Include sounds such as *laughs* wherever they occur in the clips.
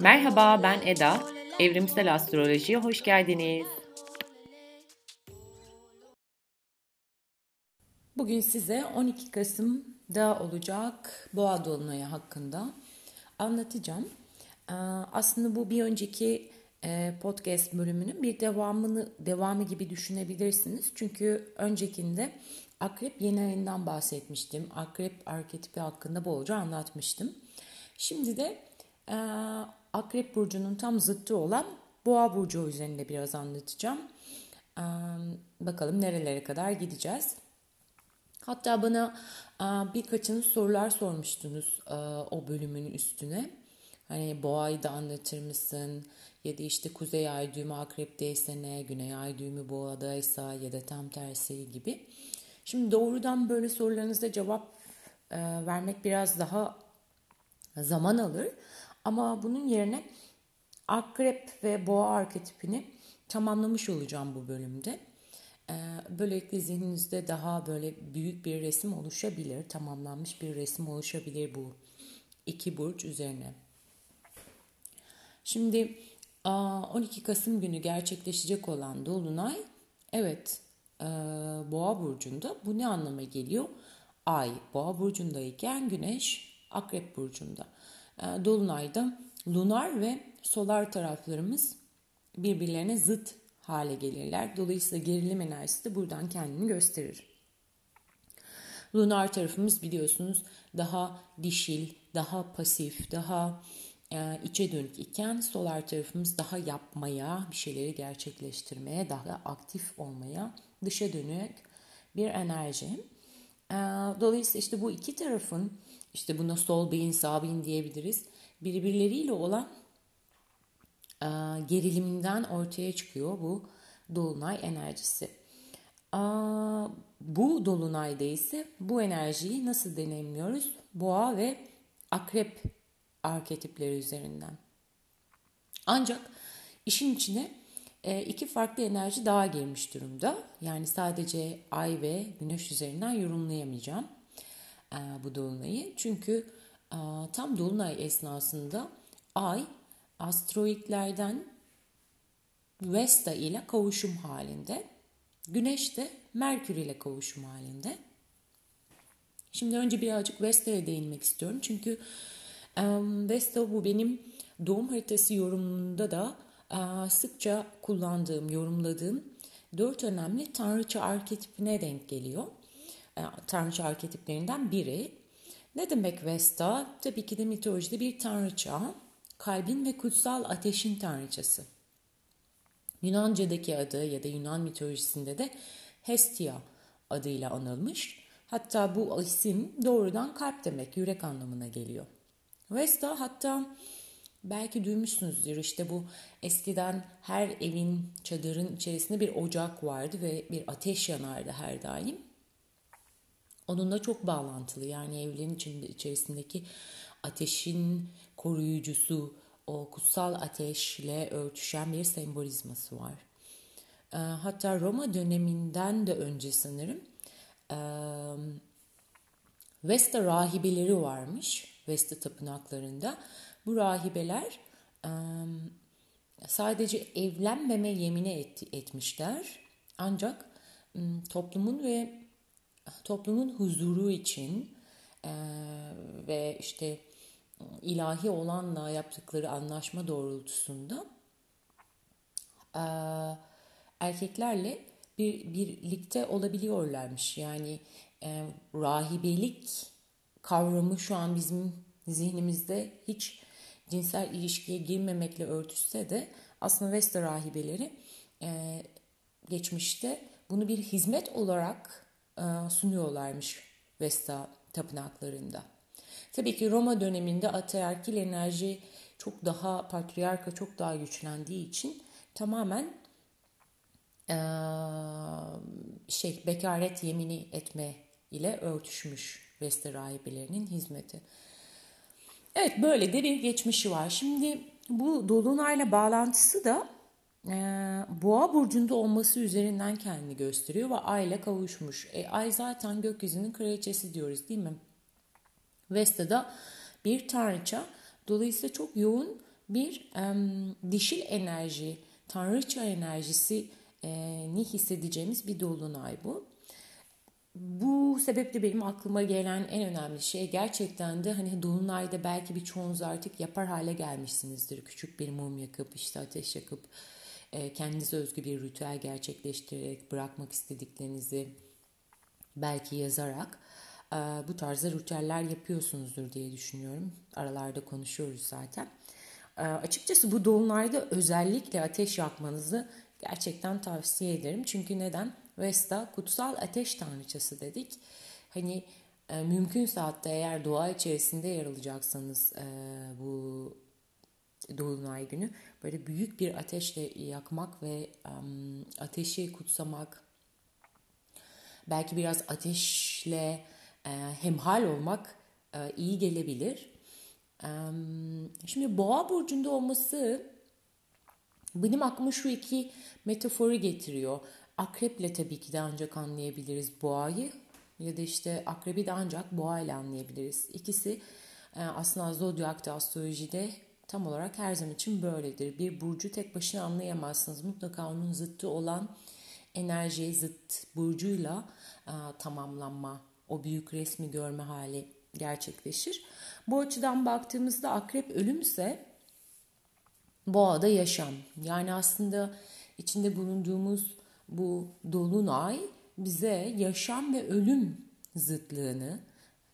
Merhaba ben Eda. Evrimsel Astroloji'ye hoş geldiniz. Bugün size 12 Kasım'da olacak Boğa Dolunayı hakkında anlatacağım. Ee, Aslında bu bir önceki podcast bölümünün bir devamını devamı gibi düşünebilirsiniz. Çünkü öncekinde Akrep yeni ayından bahsetmiştim. Akrep arketipi hakkında bolca anlatmıştım. Şimdi de e, Akrep burcunun tam zıttı olan Boğa burcu üzerinde biraz anlatacağım. E, Bakalım nerelere kadar gideceğiz. Hatta bana e, birkaçınız sorular sormuştunuz e, o bölümün üstüne. Hani boğayı da anlatır mısın? Ya da işte kuzey ay düğümü akrepteyse ne, güney ay düğümü boğadaysa ya da tam tersi gibi. Şimdi doğrudan böyle sorularınızda cevap e, vermek biraz daha zaman alır. Ama bunun yerine akrep ve boğa arketipini tamamlamış olacağım bu bölümde. Ee, Böylelikle zihninizde daha böyle büyük bir resim oluşabilir, tamamlanmış bir resim oluşabilir bu iki burç üzerine. Şimdi 12 Kasım günü gerçekleşecek olan Dolunay, evet Boğa Burcu'nda bu ne anlama geliyor? Ay Boğa Burcu'ndayken Güneş Akrep Burcu'nda. Dolunay'da lunar ve solar taraflarımız birbirlerine zıt hale gelirler. Dolayısıyla gerilim enerjisi de buradan kendini gösterir. Lunar tarafımız biliyorsunuz daha dişil, daha pasif, daha içe dönük iken solar tarafımız daha yapmaya, bir şeyleri gerçekleştirmeye, daha aktif olmaya, dışa dönük bir enerji. E, dolayısıyla işte bu iki tarafın, işte buna sol beyin, sağ beyin diyebiliriz, birbirleriyle olan e, gerilimden ortaya çıkıyor bu dolunay enerjisi. Bu dolunayda ise bu enerjiyi nasıl deneyimliyoruz? Boğa ve akrep arketipleri üzerinden. Ancak işin içine e, iki farklı enerji daha girmiş durumda. Yani sadece ay ve güneş üzerinden yorumlayamayacağım e, bu dolunayı. Çünkü e, tam dolunay esnasında ay asteroidlerden Vesta ile kavuşum halinde. Güneş de Merkür ile kavuşum halinde. Şimdi önce birazcık Vesta'ya değinmek istiyorum. Çünkü Vesta bu benim doğum haritası yorumunda da sıkça kullandığım, yorumladığım dört önemli tanrıça arketipine denk geliyor. Tanrıça arketiplerinden biri. Ne demek Vesta? Tabii ki de mitolojide bir tanrıça, kalbin ve kutsal ateşin tanrıçası. Yunanca'daki adı ya da Yunan mitolojisinde de Hestia adıyla anılmış. Hatta bu isim doğrudan kalp demek, yürek anlamına geliyor. Vesta hatta belki duymuşsunuzdur işte bu eskiden her evin çadırın içerisinde bir ocak vardı ve bir ateş yanardı her daim. Onunla çok bağlantılı yani evlerin içerisindeki ateşin koruyucusu, o kutsal ateşle örtüşen bir sembolizması var. Hatta Roma döneminden de önce sanırım Vesta rahibeleri varmış Vesta tapınaklarında. Bu rahibeler sadece evlenmeme yemini et, etmişler. Ancak toplumun ve toplumun huzuru için ve işte ilahi olanla yaptıkları anlaşma doğrultusunda erkeklerle bir birlikte olabiliyorlarmış. Yani e, rahibelik kavramı şu an bizim zihnimizde hiç cinsel ilişkiye girmemekle örtüşse de aslında Vesta rahibeleri e, geçmişte bunu bir hizmet olarak e, sunuyorlarmış Vesta tapınaklarında. Tabii ki Roma döneminde ataerkil enerji çok daha patriarka çok daha güçlendiği için tamamen e, şey bekaret yemini etme ile örtüşmüş Vesta rahibelerinin hizmeti. Evet böyle de bir geçmişi var. Şimdi bu dolunayla bağlantısı da e, boğa burcunda olması üzerinden kendini gösteriyor ve ay ile kavuşmuş. E, ay zaten gökyüzünün kraliçesi diyoruz değil mi? Vesta'da bir tanrıça. Dolayısıyla çok yoğun bir e, dişil enerji, tanrıça enerjisi e, ni hissedeceğimiz bir dolunay bu. Bu sebeple benim aklıma gelen en önemli şey gerçekten de hani dolunayda belki birçoğunuz artık yapar hale gelmişsinizdir. Küçük bir mum yakıp işte ateş yakıp e, kendinize özgü bir ritüel gerçekleştirerek bırakmak istediklerinizi belki yazarak e, bu tarzda ritüeller yapıyorsunuzdur diye düşünüyorum. Aralarda konuşuyoruz zaten. E, açıkçası bu dolunayda özellikle ateş yakmanızı gerçekten tavsiye ederim. Çünkü neden? Vesta kutsal ateş tanrıçası dedik. Hani e, mümkünse hatta eğer doğa içerisinde yer alacaksanız e, bu dolunay günü böyle büyük bir ateşle yakmak ve um, ateşi kutsamak belki biraz ateşle e, hemhal olmak e, iyi gelebilir. Um, şimdi boğa burcunda olması benim aklıma şu iki metaforu getiriyor. Akreple tabii ki de ancak anlayabiliriz boğayı ya da işte akrebi de ancak boğa ile anlayabiliriz. İkisi e, aslında zodyakta astrolojide tam olarak her zaman için böyledir. Bir burcu tek başına anlayamazsınız. Mutlaka onun zıttı olan enerjiye zıt burcuyla e, tamamlanma, o büyük resmi görme hali gerçekleşir. Bu açıdan baktığımızda akrep ölümse boğada yaşam. Yani aslında içinde bulunduğumuz bu dolunay bize yaşam ve ölüm zıtlığını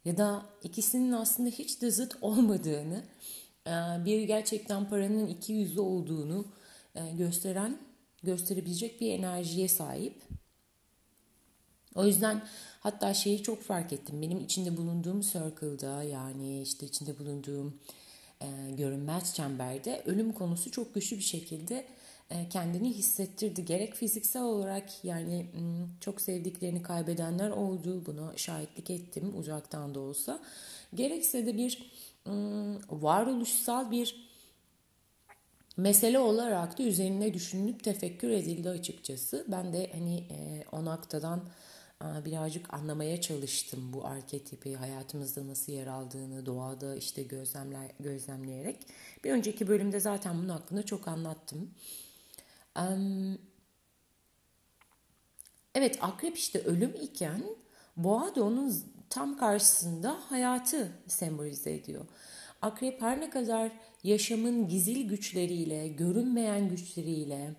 ya da ikisinin aslında hiç de zıt olmadığını, e, bir gerçekten paranın iki yüzlü olduğunu e, gösteren, gösterebilecek bir enerjiye sahip. O yüzden hatta şeyi çok fark ettim. Benim içinde bulunduğum circle'da yani işte içinde bulunduğum e, görünmez çemberde ölüm konusu çok güçlü bir şekilde kendini hissettirdi. Gerek fiziksel olarak yani çok sevdiklerini kaybedenler oldu. Buna şahitlik ettim uzaktan da olsa. Gerekse de bir varoluşsal bir mesele olarak da üzerine düşünülüp tefekkür edildi açıkçası. Ben de hani e, o noktadan birazcık anlamaya çalıştım bu arketipi hayatımızda nasıl yer aldığını doğada işte gözlemler gözlemleyerek. Bir önceki bölümde zaten bunun hakkında çok anlattım. Evet akrep işte ölüm iken boğa da onun tam karşısında hayatı sembolize ediyor. Akrep her ne kadar yaşamın gizil güçleriyle, görünmeyen güçleriyle,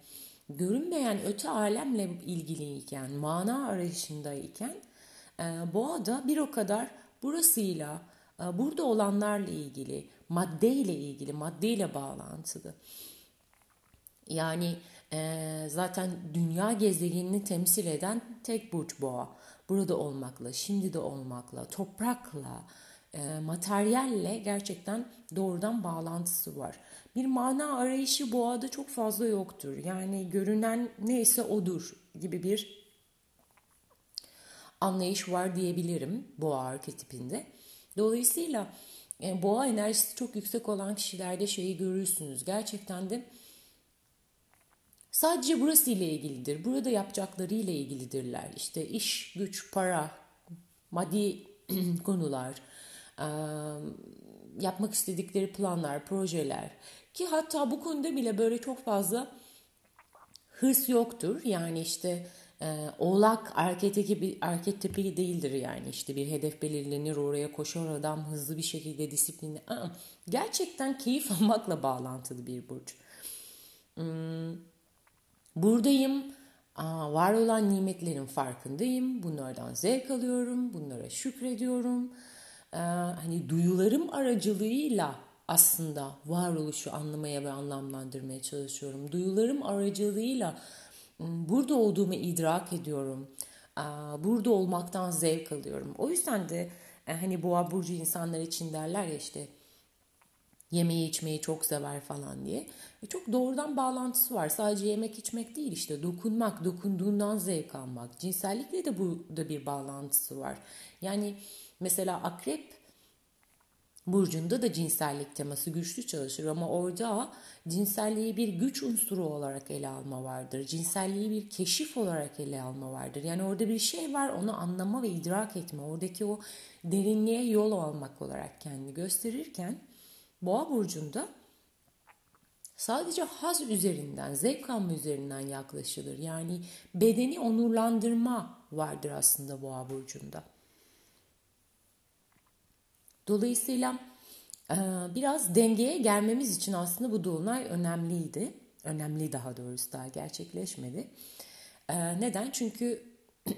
görünmeyen öte alemle ilgiliyken, mana arayışındayken e, boğa da bir o kadar burasıyla, e, burada olanlarla ilgili, maddeyle ilgili, maddeyle bağlantılı. Yani e, zaten dünya gezegenini temsil eden tek burç boğa. Burada olmakla, şimdi de olmakla, toprakla, e, materyalle gerçekten doğrudan bağlantısı var. Bir mana arayışı boğada çok fazla yoktur. Yani görünen neyse odur gibi bir anlayış var diyebilirim boğa arketipinde. Dolayısıyla e, boğa enerjisi çok yüksek olan kişilerde şeyi görürsünüz. Gerçekten de Sadece burası ile ilgilidir. Burada yapacakları ile ilgilidirler. İşte iş, güç, para, maddi *clears throat* konular, yapmak istedikleri planlar, projeler ki hatta bu konuda bile böyle çok fazla hırs yoktur. Yani işte e, oğlak arketipi, değildir yani işte bir hedef belirlenir oraya koşar adam hızlı bir şekilde disiplinli. Gerçekten keyif *laughs* almakla bağlantılı bir burç. Hmm, buradayım, aa, var olan nimetlerin farkındayım, bunlardan zevk alıyorum, bunlara şükrediyorum. Ee, hani duyularım aracılığıyla aslında varoluşu anlamaya ve anlamlandırmaya çalışıyorum. Duyularım aracılığıyla burada olduğumu idrak ediyorum. Burada olmaktan zevk alıyorum. O yüzden de e, hani boğa burcu insanlar için derler ya işte yemeği içmeyi çok sever falan diye. E çok doğrudan bağlantısı var. Sadece yemek içmek değil işte dokunmak, dokunduğundan zevk almak. Cinsellikle de burada bir bağlantısı var. Yani mesela akrep burcunda da cinsellik teması güçlü çalışır ama orada cinselliği bir güç unsuru olarak ele alma vardır. Cinselliği bir keşif olarak ele alma vardır. Yani orada bir şey var onu anlama ve idrak etme. Oradaki o derinliğe yol almak olarak kendini gösterirken Boğa burcunda sadece haz üzerinden, zevk alma üzerinden yaklaşılır. Yani bedeni onurlandırma vardır aslında Boğa burcunda. Dolayısıyla e, biraz dengeye gelmemiz için aslında bu dolunay önemliydi. Önemli daha doğrusu daha gerçekleşmedi. E, neden? Çünkü *clears throat*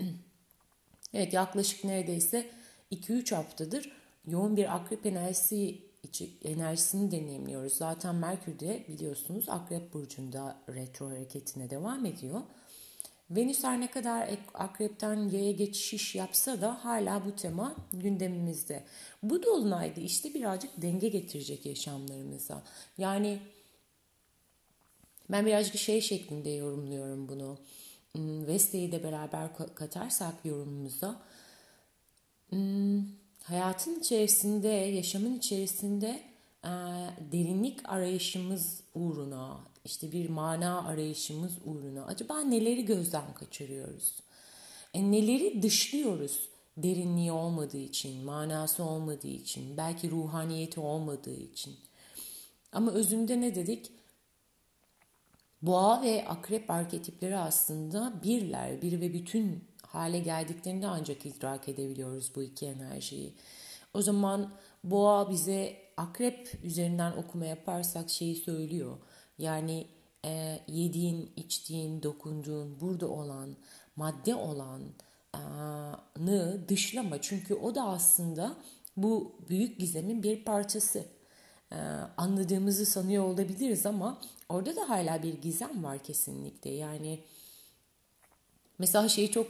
evet yaklaşık neredeyse 2-3 haftadır yoğun bir akrep enerjisi enerjisini deneyimliyoruz. Zaten Merkür de biliyorsunuz Akrep Burcu'nda retro hareketine devam ediyor. Venüs her ne kadar akrepten yaya geçiş yapsa da hala bu tema gündemimizde. Bu dolunayda işte birazcık denge getirecek yaşamlarımıza. Yani ben birazcık şey şeklinde yorumluyorum bunu. Hmm, Veste'yi de beraber katarsak yorumumuza. Hmm, hayatın içerisinde, yaşamın içerisinde derinlik arayışımız uğruna, işte bir mana arayışımız uğruna acaba neleri gözden kaçırıyoruz? E, neleri dışlıyoruz derinliği olmadığı için, manası olmadığı için, belki ruhaniyeti olmadığı için. Ama özünde ne dedik? Boğa ve akrep arketipleri aslında birler, bir ve bütün hale geldiklerinde ancak idrak edebiliyoruz bu iki enerjiyi. O zaman boğa bize akrep üzerinden okuma yaparsak şeyi söylüyor. Yani e, yediğin, içtiğin, dokunduğun, burada olan, madde olanı dışlama. Çünkü o da aslında bu büyük gizemin bir parçası. E, anladığımızı sanıyor olabiliriz ama orada da hala bir gizem var kesinlikle. Yani mesela şeyi çok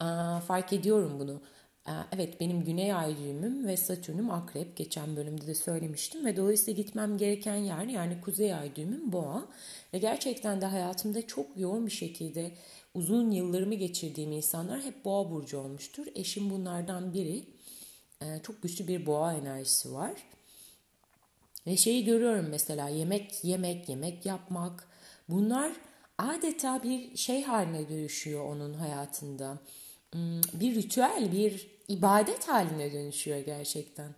e, fark ediyorum bunu. Ee, evet benim güney ay düğümüm ve satürnüm akrep. Geçen bölümde de söylemiştim ve dolayısıyla gitmem gereken yer yani kuzey ay düğümüm boğa. Ve gerçekten de hayatımda çok yoğun bir şekilde uzun yıllarımı geçirdiğim insanlar hep boğa burcu olmuştur. Eşim bunlardan biri. Ee, çok güçlü bir boğa enerjisi var. Ve şeyi görüyorum mesela yemek yemek yemek yapmak bunlar adeta bir şey haline dönüşüyor onun hayatında Hmm, bir ritüel, bir ibadet haline dönüşüyor gerçekten.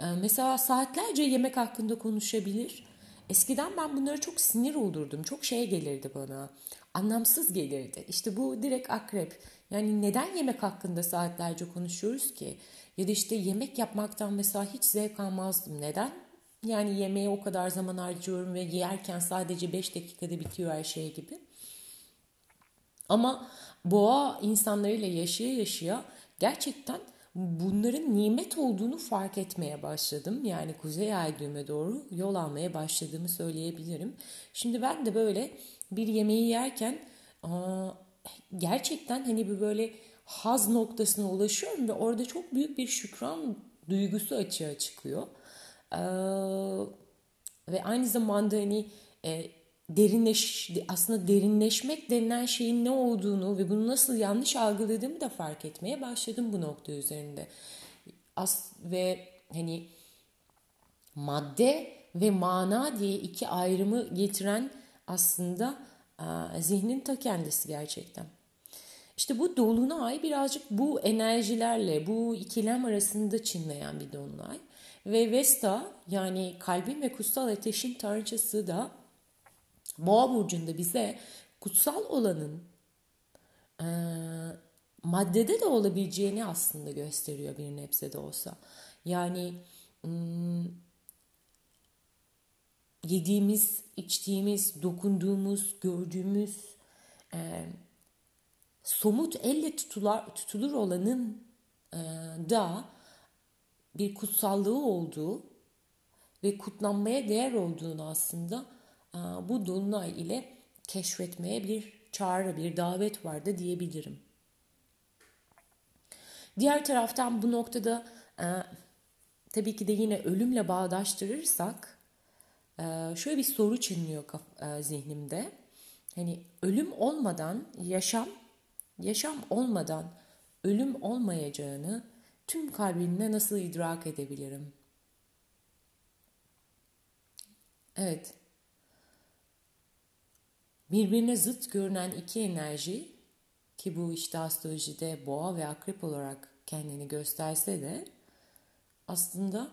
Ee, mesela saatlerce yemek hakkında konuşabilir. Eskiden ben bunları çok sinir olurdum. Çok şey gelirdi bana. Anlamsız gelirdi. İşte bu direkt akrep. Yani neden yemek hakkında saatlerce konuşuyoruz ki? Ya da işte yemek yapmaktan mesela hiç zevk almazdım. Neden? Yani yemeğe o kadar zaman harcıyorum ve yerken sadece 5 dakikada bitiyor her şey gibi. Ama boğa insanlarıyla yaşaya yaşaya gerçekten bunların nimet olduğunu fark etmeye başladım. Yani kuzey ay düğüme doğru yol almaya başladığımı söyleyebilirim. Şimdi ben de böyle bir yemeği yerken gerçekten hani bir böyle haz noktasına ulaşıyorum ve orada çok büyük bir şükran duygusu açığa çıkıyor. Ve aynı zamanda hani e, derinleş aslında derinleşmek denilen şeyin ne olduğunu ve bunu nasıl yanlış algıladığımı da fark etmeye başladım bu nokta üzerinde. As ve hani madde ve mana diye iki ayrımı getiren aslında a, zihnin ta kendisi gerçekten. İşte bu dolunay birazcık bu enerjilerle, bu ikilem arasında çınlayan bir dolunay. Ve Vesta yani kalbin ve kutsal ateşin tanrıçası da Boğa burcunda bize kutsal olanın e, maddede de olabileceğini aslında gösteriyor bir nebze de olsa. Yani hmm, yediğimiz, içtiğimiz, dokunduğumuz, gördüğümüz e, somut elle tutular, tutulur olanın e, da bir kutsallığı olduğu ve kutlanmaya değer olduğunu aslında bu dolunay ile keşfetmeye bir çağrı, bir davet vardı diyebilirim. Diğer taraftan bu noktada e, tabii ki de yine ölümle bağdaştırırsak e, şöyle bir soru çınlıyor e, zihnimde. Hani ölüm olmadan yaşam, yaşam olmadan ölüm olmayacağını tüm kalbimle nasıl idrak edebilirim? Evet. Birbirine zıt görünen iki enerji ki bu işte astrolojide boğa ve akrep olarak kendini gösterse de aslında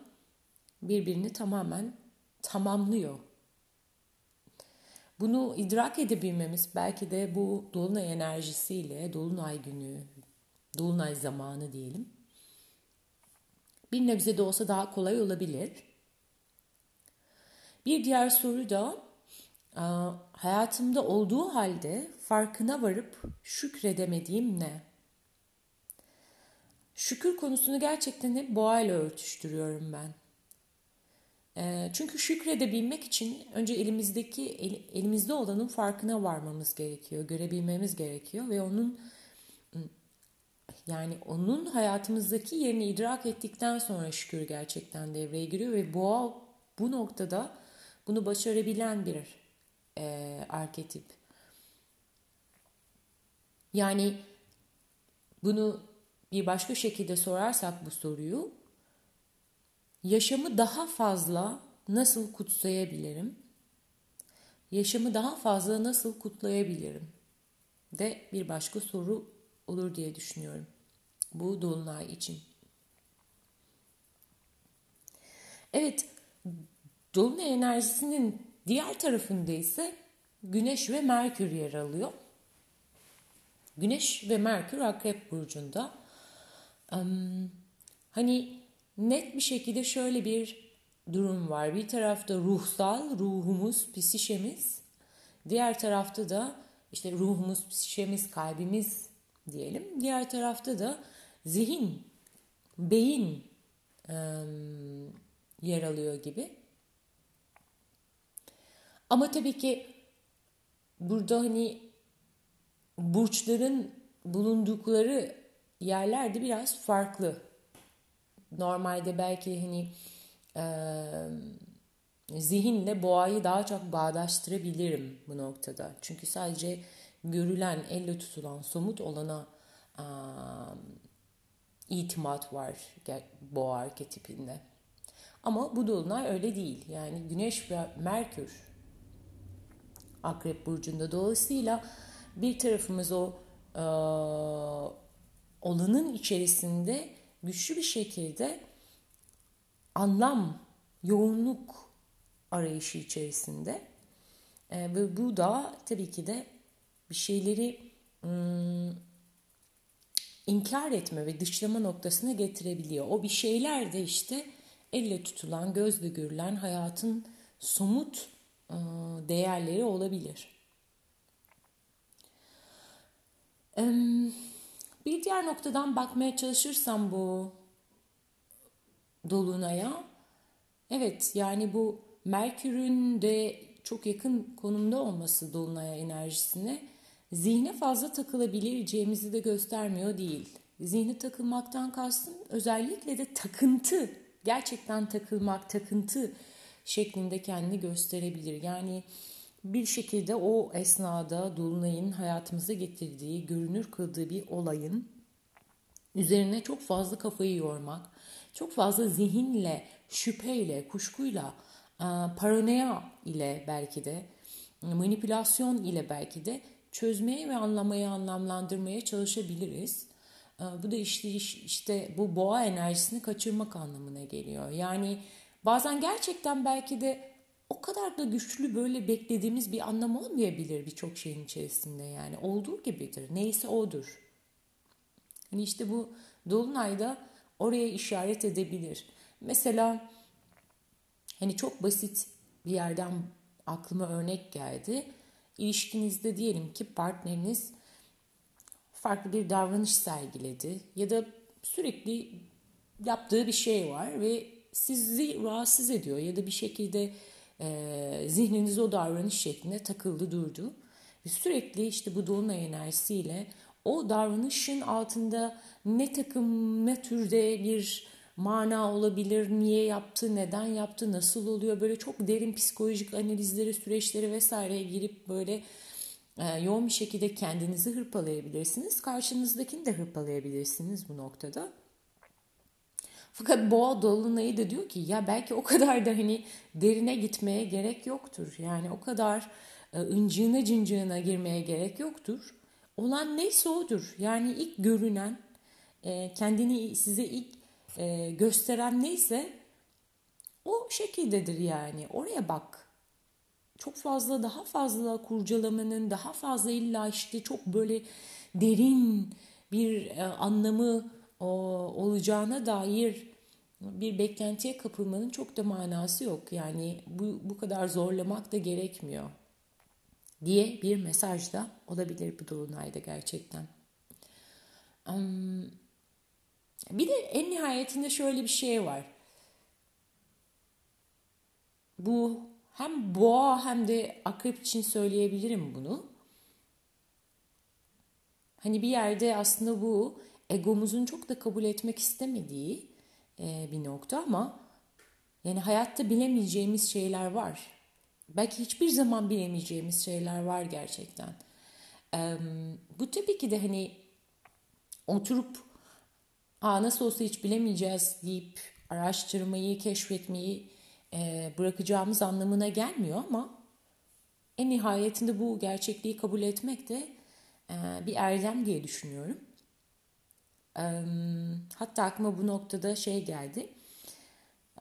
birbirini tamamen tamamlıyor. Bunu idrak edebilmemiz belki de bu dolunay enerjisiyle, dolunay günü, dolunay zamanı diyelim. Bir nebze de olsa daha kolay olabilir. Bir diğer soru da hayatımda olduğu halde farkına varıp şükredemediğim ne? Şükür konusunu gerçekten hep boğa ile örtüştürüyorum ben. Çünkü şükredebilmek için önce elimizdeki elimizde olanın farkına varmamız gerekiyor, görebilmemiz gerekiyor ve onun yani onun hayatımızdaki yerini idrak ettikten sonra şükür gerçekten devreye giriyor ve boğa bu noktada bunu başarabilen bir e, arketip. Yani bunu bir başka şekilde sorarsak bu soruyu yaşamı daha fazla nasıl kutsayabilirim? Yaşamı daha fazla nasıl kutlayabilirim? De bir başka soru olur diye düşünüyorum. Bu dolunay için. Evet, dolunay enerjisinin diğer tarafında ise Güneş ve Merkür yer alıyor. Güneş ve Merkür Akrep burcunda. Hani net bir şekilde şöyle bir durum var. Bir tarafta ruhsal, ruhumuz, psişemiz. Diğer tarafta da işte ruhumuz, psişemiz, kalbimiz diyelim. Diğer tarafta da zihin, beyin e, yer alıyor gibi. Ama tabii ki burada hani burçların bulundukları yerler de biraz farklı. Normalde belki hani e, zihinle boğayı daha çok bağdaştırabilirim bu noktada. Çünkü sadece görülen, elle tutulan, somut olana itimat var boğa arketipinde. Ama bu dolunay öyle değil. Yani Güneş ve Merkür Akrep Burcu'nda. Dolayısıyla bir tarafımız o e, olanın içerisinde güçlü bir şekilde anlam, yoğunluk arayışı içerisinde. E, ve bu da tabii ki de bir şeyleri ım, inkar etme ve dışlama noktasına getirebiliyor. O bir şeyler de işte elle tutulan, gözle görülen hayatın somut e, değerleri olabilir. Bir diğer noktadan bakmaya çalışırsam bu dolunaya, evet yani bu Merkür'ün de çok yakın konumda olması dolunaya enerjisine zihne fazla takılabileceğimizi de göstermiyor değil. Zihne takılmaktan kastım özellikle de takıntı, gerçekten takılmak, takıntı şeklinde kendini gösterebilir. Yani bir şekilde o esnada Dolunay'ın hayatımıza getirdiği, görünür kıldığı bir olayın üzerine çok fazla kafayı yormak, çok fazla zihinle, şüpheyle, kuşkuyla, paranoya ile belki de, manipülasyon ile belki de çözmeye ve anlamaya, anlamlandırmaya çalışabiliriz. E, bu da işte işte bu boğa enerjisini kaçırmak anlamına geliyor. Yani bazen gerçekten belki de o kadar da güçlü böyle beklediğimiz bir anlam olmayabilir birçok şeyin içerisinde yani. Olduğu gibidir. Neyse odur. Hani işte bu Dolunay'da oraya işaret edebilir. Mesela hani çok basit bir yerden aklıma örnek geldi. İlişkinizde diyelim ki partneriniz farklı bir davranış sergiledi ya da sürekli yaptığı bir şey var ve sizi rahatsız ediyor ya da bir şekilde e, zihniniz o davranış şeklinde takıldı durdu. Ve sürekli işte bu dolunay enerjisiyle o davranışın altında ne takım ne türde bir mana olabilir, niye yaptı, neden yaptı, nasıl oluyor böyle çok derin psikolojik analizleri, süreçleri vesaireye girip böyle e, yoğun bir şekilde kendinizi hırpalayabilirsiniz. Karşınızdakini de hırpalayabilirsiniz bu noktada. Fakat boğa dolunayı da diyor ki ya belki o kadar da hani derine gitmeye gerek yoktur. Yani o kadar e, ıncığına cıncığına girmeye gerek yoktur. Olan neyse odur. Yani ilk görünen, e, kendini size ilk e, gösteren neyse o şekildedir yani. Oraya bak. Çok fazla daha fazla kurcalamanın daha fazla illa işte çok böyle derin bir e, anlamı o, olacağına dair bir beklentiye kapılmanın çok da manası yok. Yani bu, bu kadar zorlamak da gerekmiyor diye bir mesaj da olabilir bu dolunayda gerçekten. Um, bir de en nihayetinde şöyle bir şey var. Bu hem boğa hem de akrep için söyleyebilirim bunu. Hani bir yerde aslında bu egomuzun çok da kabul etmek istemediği e, bir nokta ama yani hayatta bilemeyeceğimiz şeyler var. Belki hiçbir zaman bilemeyeceğimiz şeyler var gerçekten. Bu tabii ki de hani oturup Aa, nasıl olsa hiç bilemeyeceğiz deyip araştırmayı, keşfetmeyi e, bırakacağımız anlamına gelmiyor ama en nihayetinde bu gerçekliği kabul etmek de e, bir erdem diye düşünüyorum. E, hatta aklıma bu noktada şey geldi.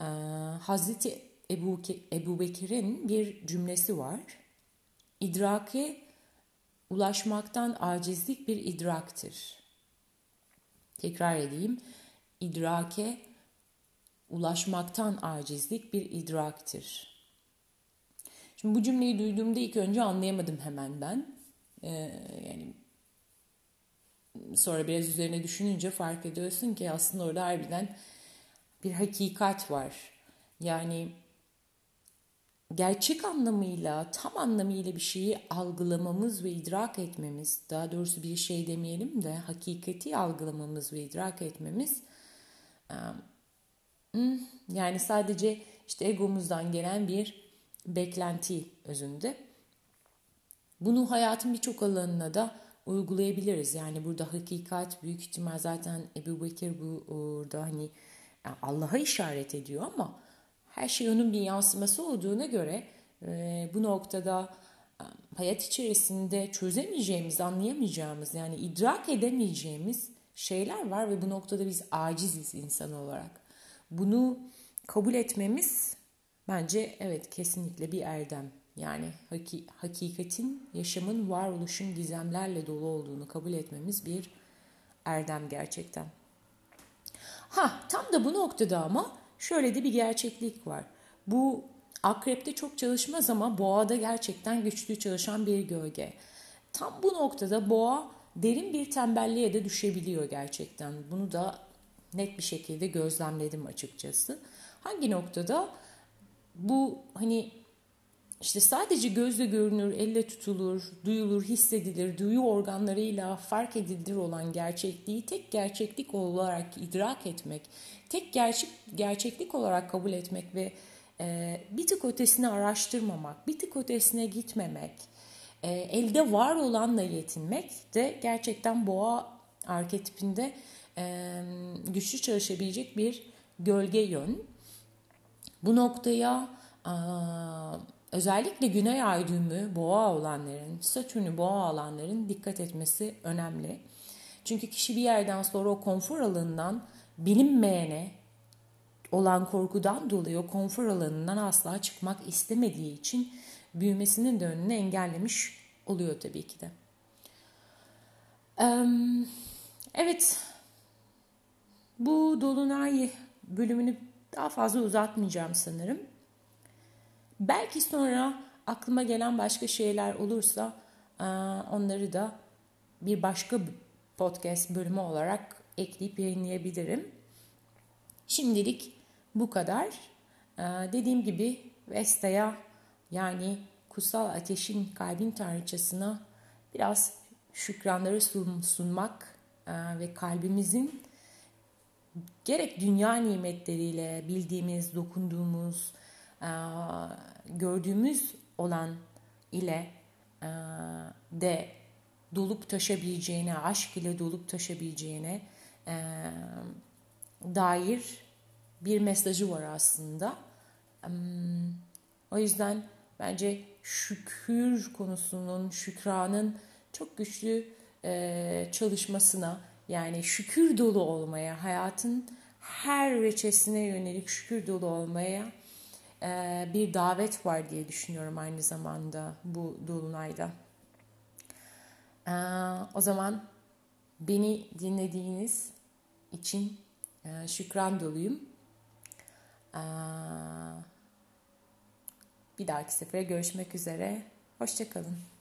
E, Hazreti Ebu, Ebu Bekir'in bir cümlesi var. İdrake ulaşmaktan acizlik bir idraktır. Tekrar edeyim. İdrake ulaşmaktan acizlik bir idraktır. Şimdi bu cümleyi duyduğumda ilk önce anlayamadım hemen ben. Ee, yani sonra biraz üzerine düşününce fark ediyorsun ki aslında orada harbiden bir hakikat var. Yani gerçek anlamıyla, tam anlamıyla bir şeyi algılamamız ve idrak etmemiz, daha doğrusu bir şey demeyelim de hakikati algılamamız ve idrak etmemiz hmm, yani sadece işte egomuzdan gelen bir beklenti özünde. Bunu hayatın birçok alanına da uygulayabiliriz. Yani burada hakikat büyük ihtimal zaten Ebu Bekir burada hani Allah'a işaret ediyor ama her şey onun bir yansıması olduğuna göre e, bu noktada e, hayat içerisinde çözemeyeceğimiz, anlayamayacağımız yani idrak edemeyeceğimiz şeyler var ve bu noktada biz aciziz insan olarak. Bunu kabul etmemiz bence evet kesinlikle bir erdem. Yani hakikatin, yaşamın, varoluşun gizemlerle dolu olduğunu kabul etmemiz bir erdem gerçekten. Ha tam da bu noktada ama şöyle de bir gerçeklik var. Bu akrepte çok çalışmaz ama boğada gerçekten güçlü çalışan bir gölge. Tam bu noktada boğa derin bir tembelliğe de düşebiliyor gerçekten. Bunu da net bir şekilde gözlemledim açıkçası. Hangi noktada bu hani işte sadece gözle görünür, elle tutulur, duyulur, hissedilir, duyu organlarıyla fark edilir olan gerçekliği tek gerçeklik olarak idrak etmek, tek gerçek gerçeklik olarak kabul etmek ve e, bir tık ötesini araştırmamak, bir tık ötesine gitmemek, e, elde var olanla yetinmek de gerçekten boğa arketipinde e, güçlü çalışabilecek bir gölge yön. Bu noktaya özellikle güney ay düğümü boğa olanların, satürnü boğa olanların dikkat etmesi önemli. Çünkü kişi bir yerden sonra o konfor alanından bilinmeyene olan korkudan dolayı o konfor alanından asla çıkmak istemediği için büyümesinin de önünü engellemiş oluyor tabii ki de. Evet, bu Dolunay bölümünü daha fazla uzatmayacağım sanırım. Belki sonra aklıma gelen başka şeyler olursa onları da bir başka podcast bölümü olarak ekleyip yayınlayabilirim. Şimdilik bu kadar. Dediğim gibi Vesta'ya yani kutsal ateşin kalbin tanrıçasına biraz şükranları sunmak ve kalbimizin gerek dünya nimetleriyle bildiğimiz, dokunduğumuz, gördüğümüz olan ile de dolup taşabileceğine, aşk ile dolup taşabileceğine dair bir mesajı var aslında. O yüzden bence şükür konusunun, şükranın çok güçlü e, çalışmasına yani şükür dolu olmaya, hayatın her reçesine yönelik şükür dolu olmaya e, bir davet var diye düşünüyorum aynı zamanda bu dolunayda. E, o zaman beni dinlediğiniz için şükran doluyum. Bir dahaki sefere görüşmek üzere. Hoşçakalın.